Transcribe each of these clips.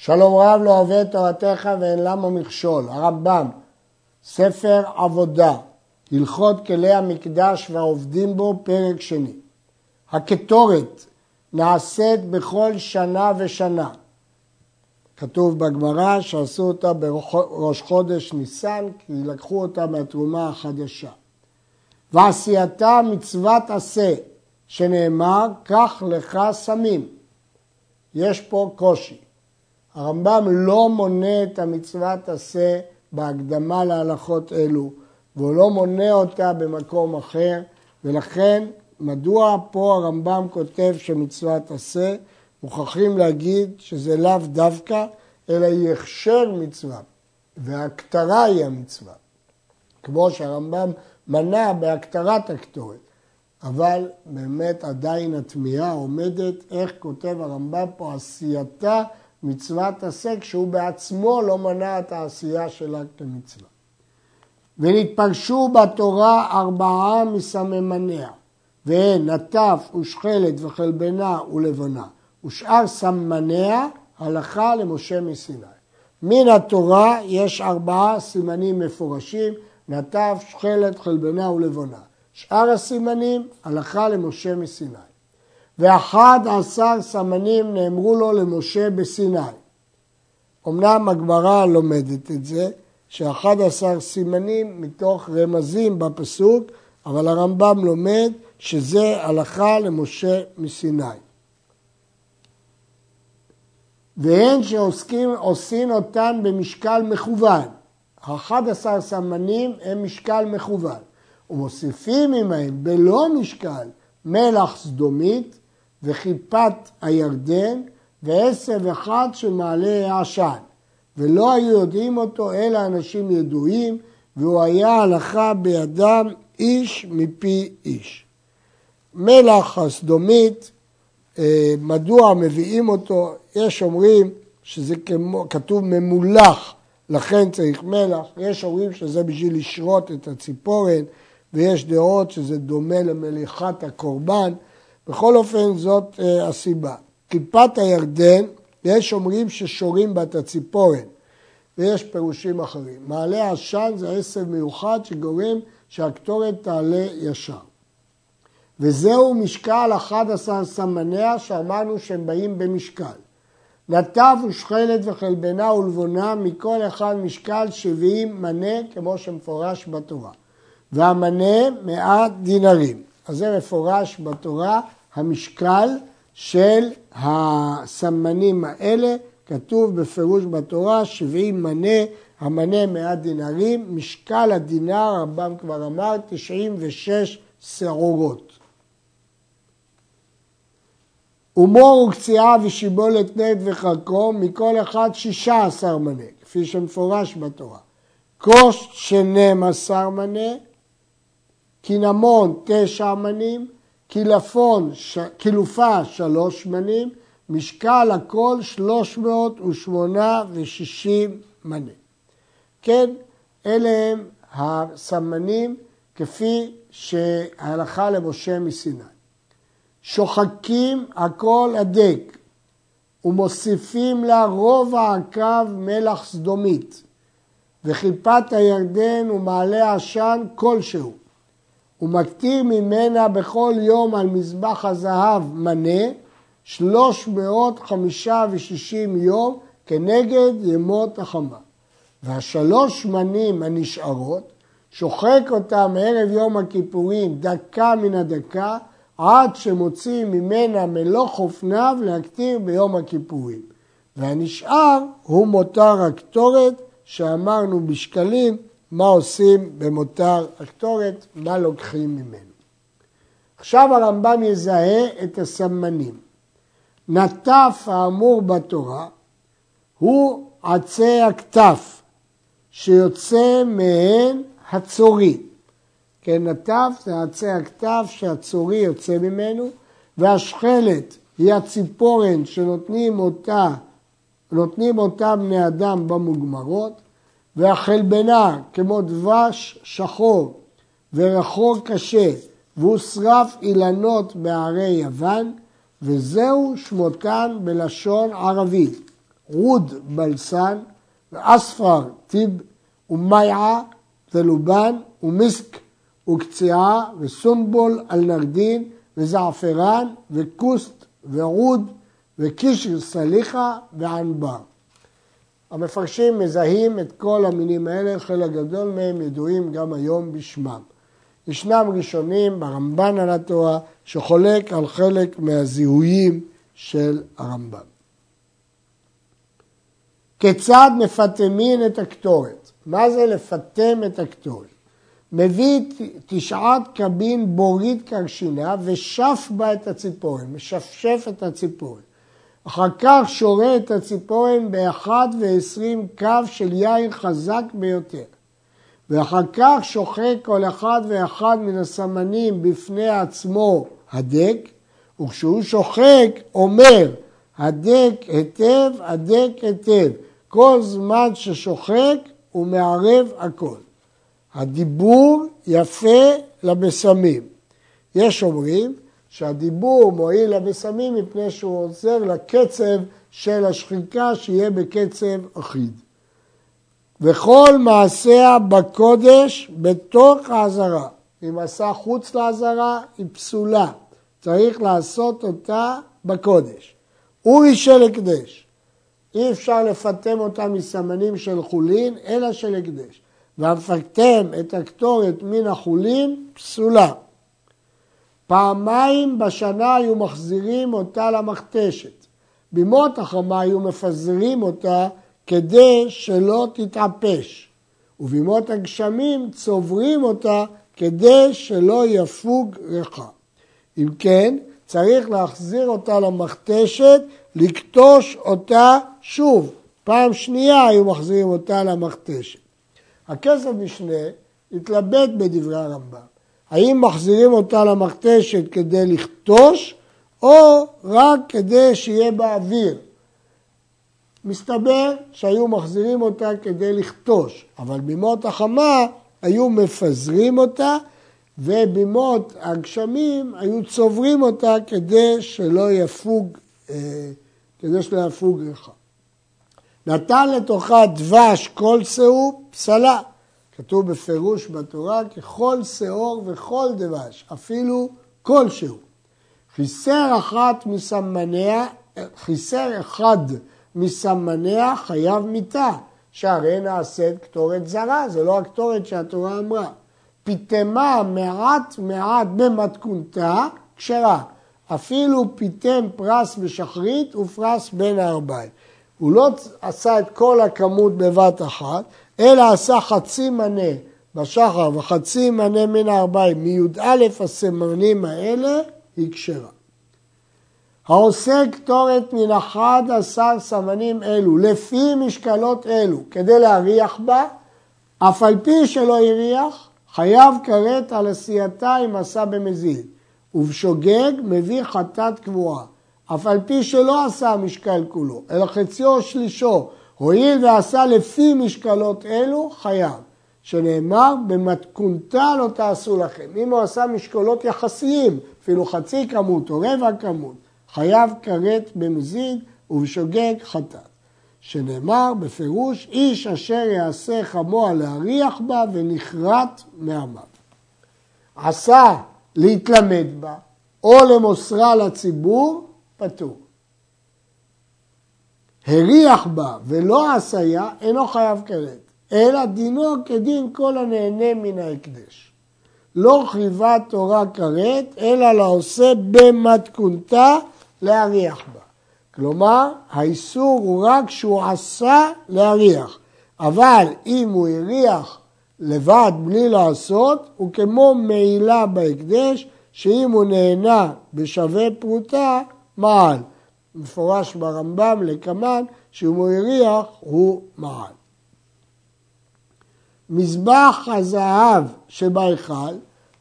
שלום רב לא אוהב את תורתך ואין למה מכשול. הרמב"ם, ספר עבודה, הלכות כלי המקדש והעובדים בו, פרק שני. הקטורת נעשית בכל שנה ושנה. כתוב בגמרא שעשו אותה בראש חודש ניסן, כי לקחו אותה מהתרומה החדשה. ועשייתה מצוות עשה, שנאמר, קח לך סמים. יש פה קושי. הרמב"ם לא מונה את המצוות עשה בהקדמה להלכות אלו, והוא לא מונה אותה במקום אחר, ולכן מדוע פה הרמב"ם כותב שמצוות עשה? מוכרחים להגיד שזה לאו דווקא, אלא היא הכשר מצווה, והכתרה היא המצווה. כמו שהרמב"ם מנה בהכתרת הקטורת. אבל באמת עדיין התמיהה עומדת איך כותב הרמב"ם פה עשייתה מצוות עשה כשהוא בעצמו לא מנע את העשייה שלה כמצווה. ונתפרשו בתורה ארבעה מסממניה, והן נטף ושכלת וחלבנה ולבונה, ושאר סמניה הלכה למשה מסיני. מן התורה יש ארבעה סימנים מפורשים, נטף, שכלת, חלבנה ולבונה. שאר הסימנים הלכה למשה מסיני. ואחד עשר סמנים נאמרו לו למשה בסיני. אמנם הגמרא לומדת את זה, שאחד עשר סימנים מתוך רמזים בפסוק, אבל הרמב"ם לומד שזה הלכה למשה מסיני. והן שעושים אותן במשקל מכוון. האחד עשר סמנים הם משקל מכוון. ומוסיפים עמהם בלא משקל מלח סדומית וכיפת הירדן ועשב אחד של מעלה העשן. ולא היו יודעים אותו אלא אנשים ידועים, והוא היה הלכה בידם איש מפי איש. מלח הסדומית, אה, מדוע מביאים אותו? יש אומרים שזה כמו, כתוב ממולח, לכן צריך מלח, יש אומרים שזה בשביל לשרות את הציפורן, ויש דעות שזה דומה למליחת הקורבן. בכל אופן זאת uh, הסיבה. כיפת הירדן, יש אומרים ששורים בה את הציפורן, ויש פירושים אחרים. מעלה עשן זה עשב מיוחד שגורם שהקטורת תעלה ישר. וזהו משקל 11 סמניה שאמרנו שהם באים במשקל. נטף ושכלת וחלבנה ולבונה מכל אחד משקל 70 מנה כמו שמפורש בתורה. והמנה מאה דינרים. אז זה מפורש בתורה, המשקל של הסמנים האלה, כתוב בפירוש בתורה, 70 מנה, המנה מאה דינרים, משקל הדינר, הרמב"ם כבר אמר, 96 שעורות. ומור וקציעה ושיבולת נט וחרקום, מכל אחד שישה עשר מנה, כפי שמפורש בתורה. שנים עשר מנה, קינמון תשע מנים, קילפון, ש... קילופה שלוש מנים, משקל הכל שלוש מאות ושמונה ושישים מנה. כן, אלה הם הסמנים כפי שהלכה למשה מסיני. שוחקים הכל הדק ומוסיפים לה רובע הקו מלח סדומית וכיפת הירדן ומעלה עשן כלשהו ומקטיר ממנה בכל יום על מזבח הזהב מנה שלוש מאות חמישה ושישים יום כנגד ימות החמה. והשלוש מנים הנשארות, שוחק אותם ערב יום הכיפורים דקה מן הדקה, עד שמוציא ממנה מלוא חופניו להקטיר ביום הכיפורים. והנשאר הוא מותר הקטורת שאמרנו בשקלים מה עושים במותר הקטורת, מה לוקחים ממנו. עכשיו הרמב"ם יזהה את הסמנים. נטף האמור בתורה הוא עצי הכתף שיוצא מהן הצורי. כן, נטף זה עצי הכתף שהצורי יוצא ממנו, והשכלת היא הציפורן שנותנים אותה, נותנים אותה בני אדם במוגמרות, והחלבנה כמו דבש שחור ורחור קשה והוא שרף אילנות בערי יוון וזהו שמותן בלשון ערבית רוד בלסן, ואספר טיב ומייעה ולובן ומיסק וקציעה וסומבול על נרדין וזעפרן וכוסט ועוד וקישר סליחה וענבר. המפרשים מזהים את כל המינים האלה, חלק גדול מהם ידועים גם היום בשמם. ישנם ראשונים ברמב"ן על התורה שחולק על חלק מהזיהויים של הרמב"ם. כיצד מפטמין את הקטורת? מה זה לפטם את הקטורת? מביא תשעת קבין בורית קרשינה ושף בה את הציפורן, משפשף את הציפורן. אחר כך שורה את הציפורן באחד ועשרים קו של יין חזק ביותר. ואחר כך שוחק כל אחד ואחד מן הסמנים בפני עצמו הדק, וכשהוא שוחק אומר הדק היטב, הדק היטב. כל זמן ששוחק הוא מערב הכל. הדיבור יפה לבשמים. יש אומרים שהדיבור מועיל לבשמים מפני שהוא עוזר לקצב של השחיקה שיהיה בקצב אחיד. וכל מעשיה בקודש בתוך העזרה. אם עשה חוץ לעזרה היא פסולה, צריך לעשות אותה בקודש. אורי של הקדש, אי אפשר לפטם אותה מסמנים של חולין, אלא של הקדש. והמפטם את הקטורת מן החולין, פסולה. פעמיים בשנה היו מחזירים אותה למכתשת. בימות החמה היו מפזרים אותה כדי שלא תתעפש. ובימות הגשמים צוברים אותה כדי שלא יפוג ריחה. אם כן, צריך להחזיר אותה למכתשת, לקטוש אותה שוב. פעם שנייה היו מחזירים אותה למכתשת. הכסף משנה התלבט בדברי הרמב"ם. האם מחזירים אותה למכתשת כדי לכתוש, או רק כדי שיהיה באוויר. מסתבר שהיו מחזירים אותה כדי לכתוש, אבל בימות החמה היו מפזרים אותה, ובימות הגשמים היו צוברים אותה כדי שלא יפוג, אה, כדי שלא יפוג ריחה. נתן לתוכה דבש כל שאור, פסלה. כתוב בפירוש בתורה, ככל שאור וכל דבש, אפילו כלשהו. חיסר אחת מסמניה, חיסר אחד מסמניה חייב מיתה, שהרי נעשית קטורת זרה, זה לא הקטורת שהתורה אמרה. פיתמה מעט מעט במתכונתה, כשרה. אפילו פיתם פרס בשחרית ופרס בין הארבעים. הוא לא עשה את כל הכמות בבת אחת, אלא עשה חצי מנה בשחר וחצי מנה מן הארבעים, מי"א הסמנים האלה, היא כשרה. העושה קטורת מן אחד עשר סמנים אלו, לפי משקלות אלו, כדי להריח בה, אף על פי שלא הריח, חייב כרת על עשייתה אם עשה במזיד, ובשוגג מביא חטאת קבועה. אף על פי שלא עשה המשקל כולו, אלא חציו או שלישו, הואיל ועשה לפי משקלות אלו, חייב. שנאמר, במתכונתה לא תעשו לכם. אם הוא עשה משקולות יחסיים, אפילו חצי כמות או רבע כמות, חייב כרת במזיד ובשוגג חטאת. שנאמר בפירוש, איש אשר יעשה חמוע להריח בה ונכרת מעמיו. עשה להתלמד בה או למוסרה לציבור, פטור. הריח בה ולא עשיה, אינו חייב כרת, אלא דינו כדין כל הנהנה מן ההקדש. לא חייבה תורה כרת, אלא לעושה במתכונתה להריח בה. כלומר, האיסור הוא רק שהוא עשה להריח, אבל אם הוא הריח לבד בלי לעשות, הוא כמו מעילה בהקדש, שאם הוא נהנה בשווה פרוטה, מעל. מפורש ברמב"ם לקמן, שאם הוא הריח הוא מעל. מזבח הזהב שבהיכל,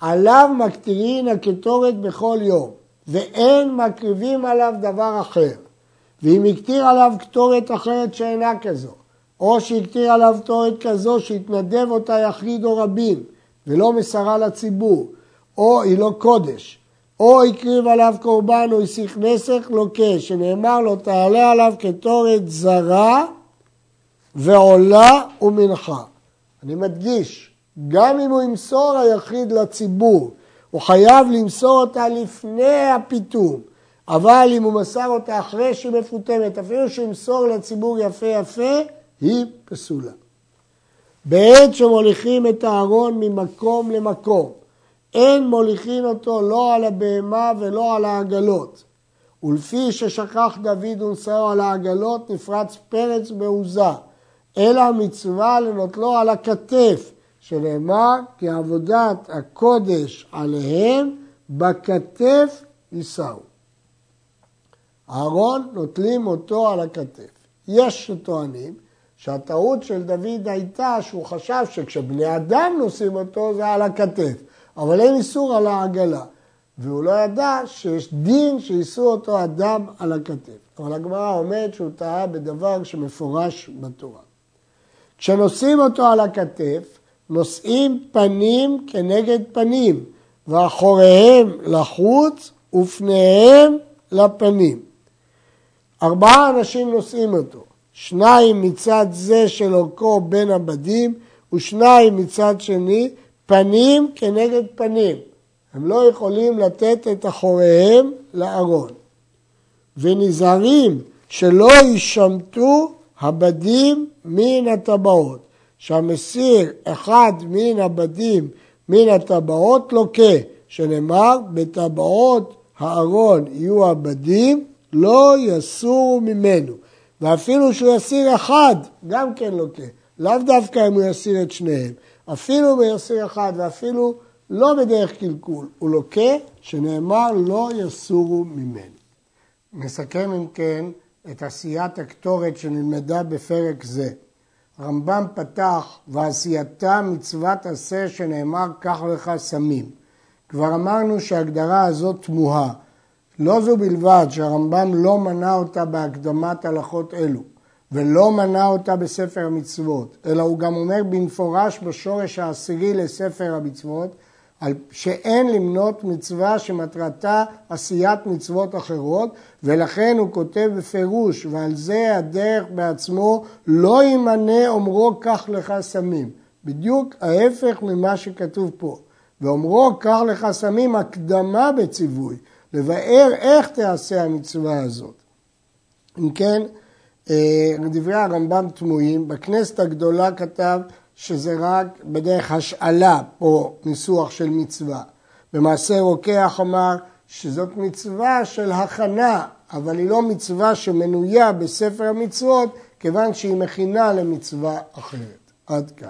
עליו מקטירין הקטורת בכל יום, ואין מקריבים עליו דבר אחר. ואם הקטיר עליו קטורת אחרת שאינה כזו, או שהקטיר עליו קטורת כזו שהתנדב אותה יחיד או רבים, ולא מסרה לציבור, או היא לא קודש, או הקריב עליו קורבן או הסיך נסך לוקה, שנאמר לו תעלה עליו קטורת זרה ועולה ומנחה. אני מדגיש, גם אם הוא ימסור היחיד לציבור, הוא חייב למסור אותה לפני הפיתום, אבל אם הוא מסר אותה אחרי שהיא מפותמת, אפילו שימסור לציבור יפה יפה, היא פסולה. בעת שמוליכים את הארון ממקום למקום, אין מוליכין אותו לא על הבהמה ולא על העגלות. ולפי ששכח דוד ונשאו על העגלות, נפרץ פרץ בעוזה, אלא המצווה לנוטלו על הכתף, שנאמר כי עבודת הקודש עליהם בכתף יישאו. אהרון נוטלים אותו על הכתף. יש שטוענים שהטעות של דוד הייתה שהוא חשב שכשבני אדם נושאים אותו זה על הכתף, אבל אין איסור על העגלה. והוא לא ידע שיש דין שיישאו אותו אדם על הכתף. אבל הגמרא אומרת שהוא טעה בדבר שמפורש בתורה. כשנושאים אותו על הכתף, נושאים פנים כנגד פנים, ואחוריהם לחוץ ופניהם לפנים. ארבעה אנשים נושאים אותו, שניים מצד זה של אורכו בין הבדים, ושניים מצד שני, פנים כנגד פנים. הם לא יכולים לתת את אחוריהם לארון. ונזהרים שלא יישמטו הבדים מן הטבעות. שהמסיר אחד מן הבדים מן הטבעות לוקה, שנאמר בטבעות הארון יהיו הבדים, לא יסורו ממנו. ואפילו שהוא יסיר אחד, גם כן לוקה. לאו דווקא אם הוא יסיר את שניהם. אפילו יסיר אחד ואפילו לא בדרך קלקול, הוא לוקה, שנאמר לא יסורו ממנו. נסכם אם כן את עשיית הקטורת שנלמדה בפרק זה. הרמב"ם פתח ועשייתה מצוות עשה שנאמר קח לך סמים. כבר אמרנו שההגדרה הזאת תמוהה. לא זו בלבד שהרמב"ם לא מנה אותה בהקדמת הלכות אלו ולא מנה אותה בספר המצוות, אלא הוא גם אומר במפורש בשורש העשירי לספר המצוות שאין למנות מצווה שמטרתה עשיית מצוות אחרות, ולכן הוא כותב בפירוש, ועל זה הדרך בעצמו לא ימנה אומרו קח לך סמים. בדיוק ההפך ממה שכתוב פה. ואומרו קח לך סמים הקדמה בציווי, לבאר איך תעשה המצווה הזאת. אם כן, דברי הרמב"ם תמוהים, בכנסת הגדולה כתב שזה רק בדרך השאלה או ניסוח של מצווה. במעשה רוקח אמר שזאת מצווה של הכנה, אבל היא לא מצווה שמנויה בספר המצוות, כיוון שהיא מכינה למצווה אחרת. עד כאן.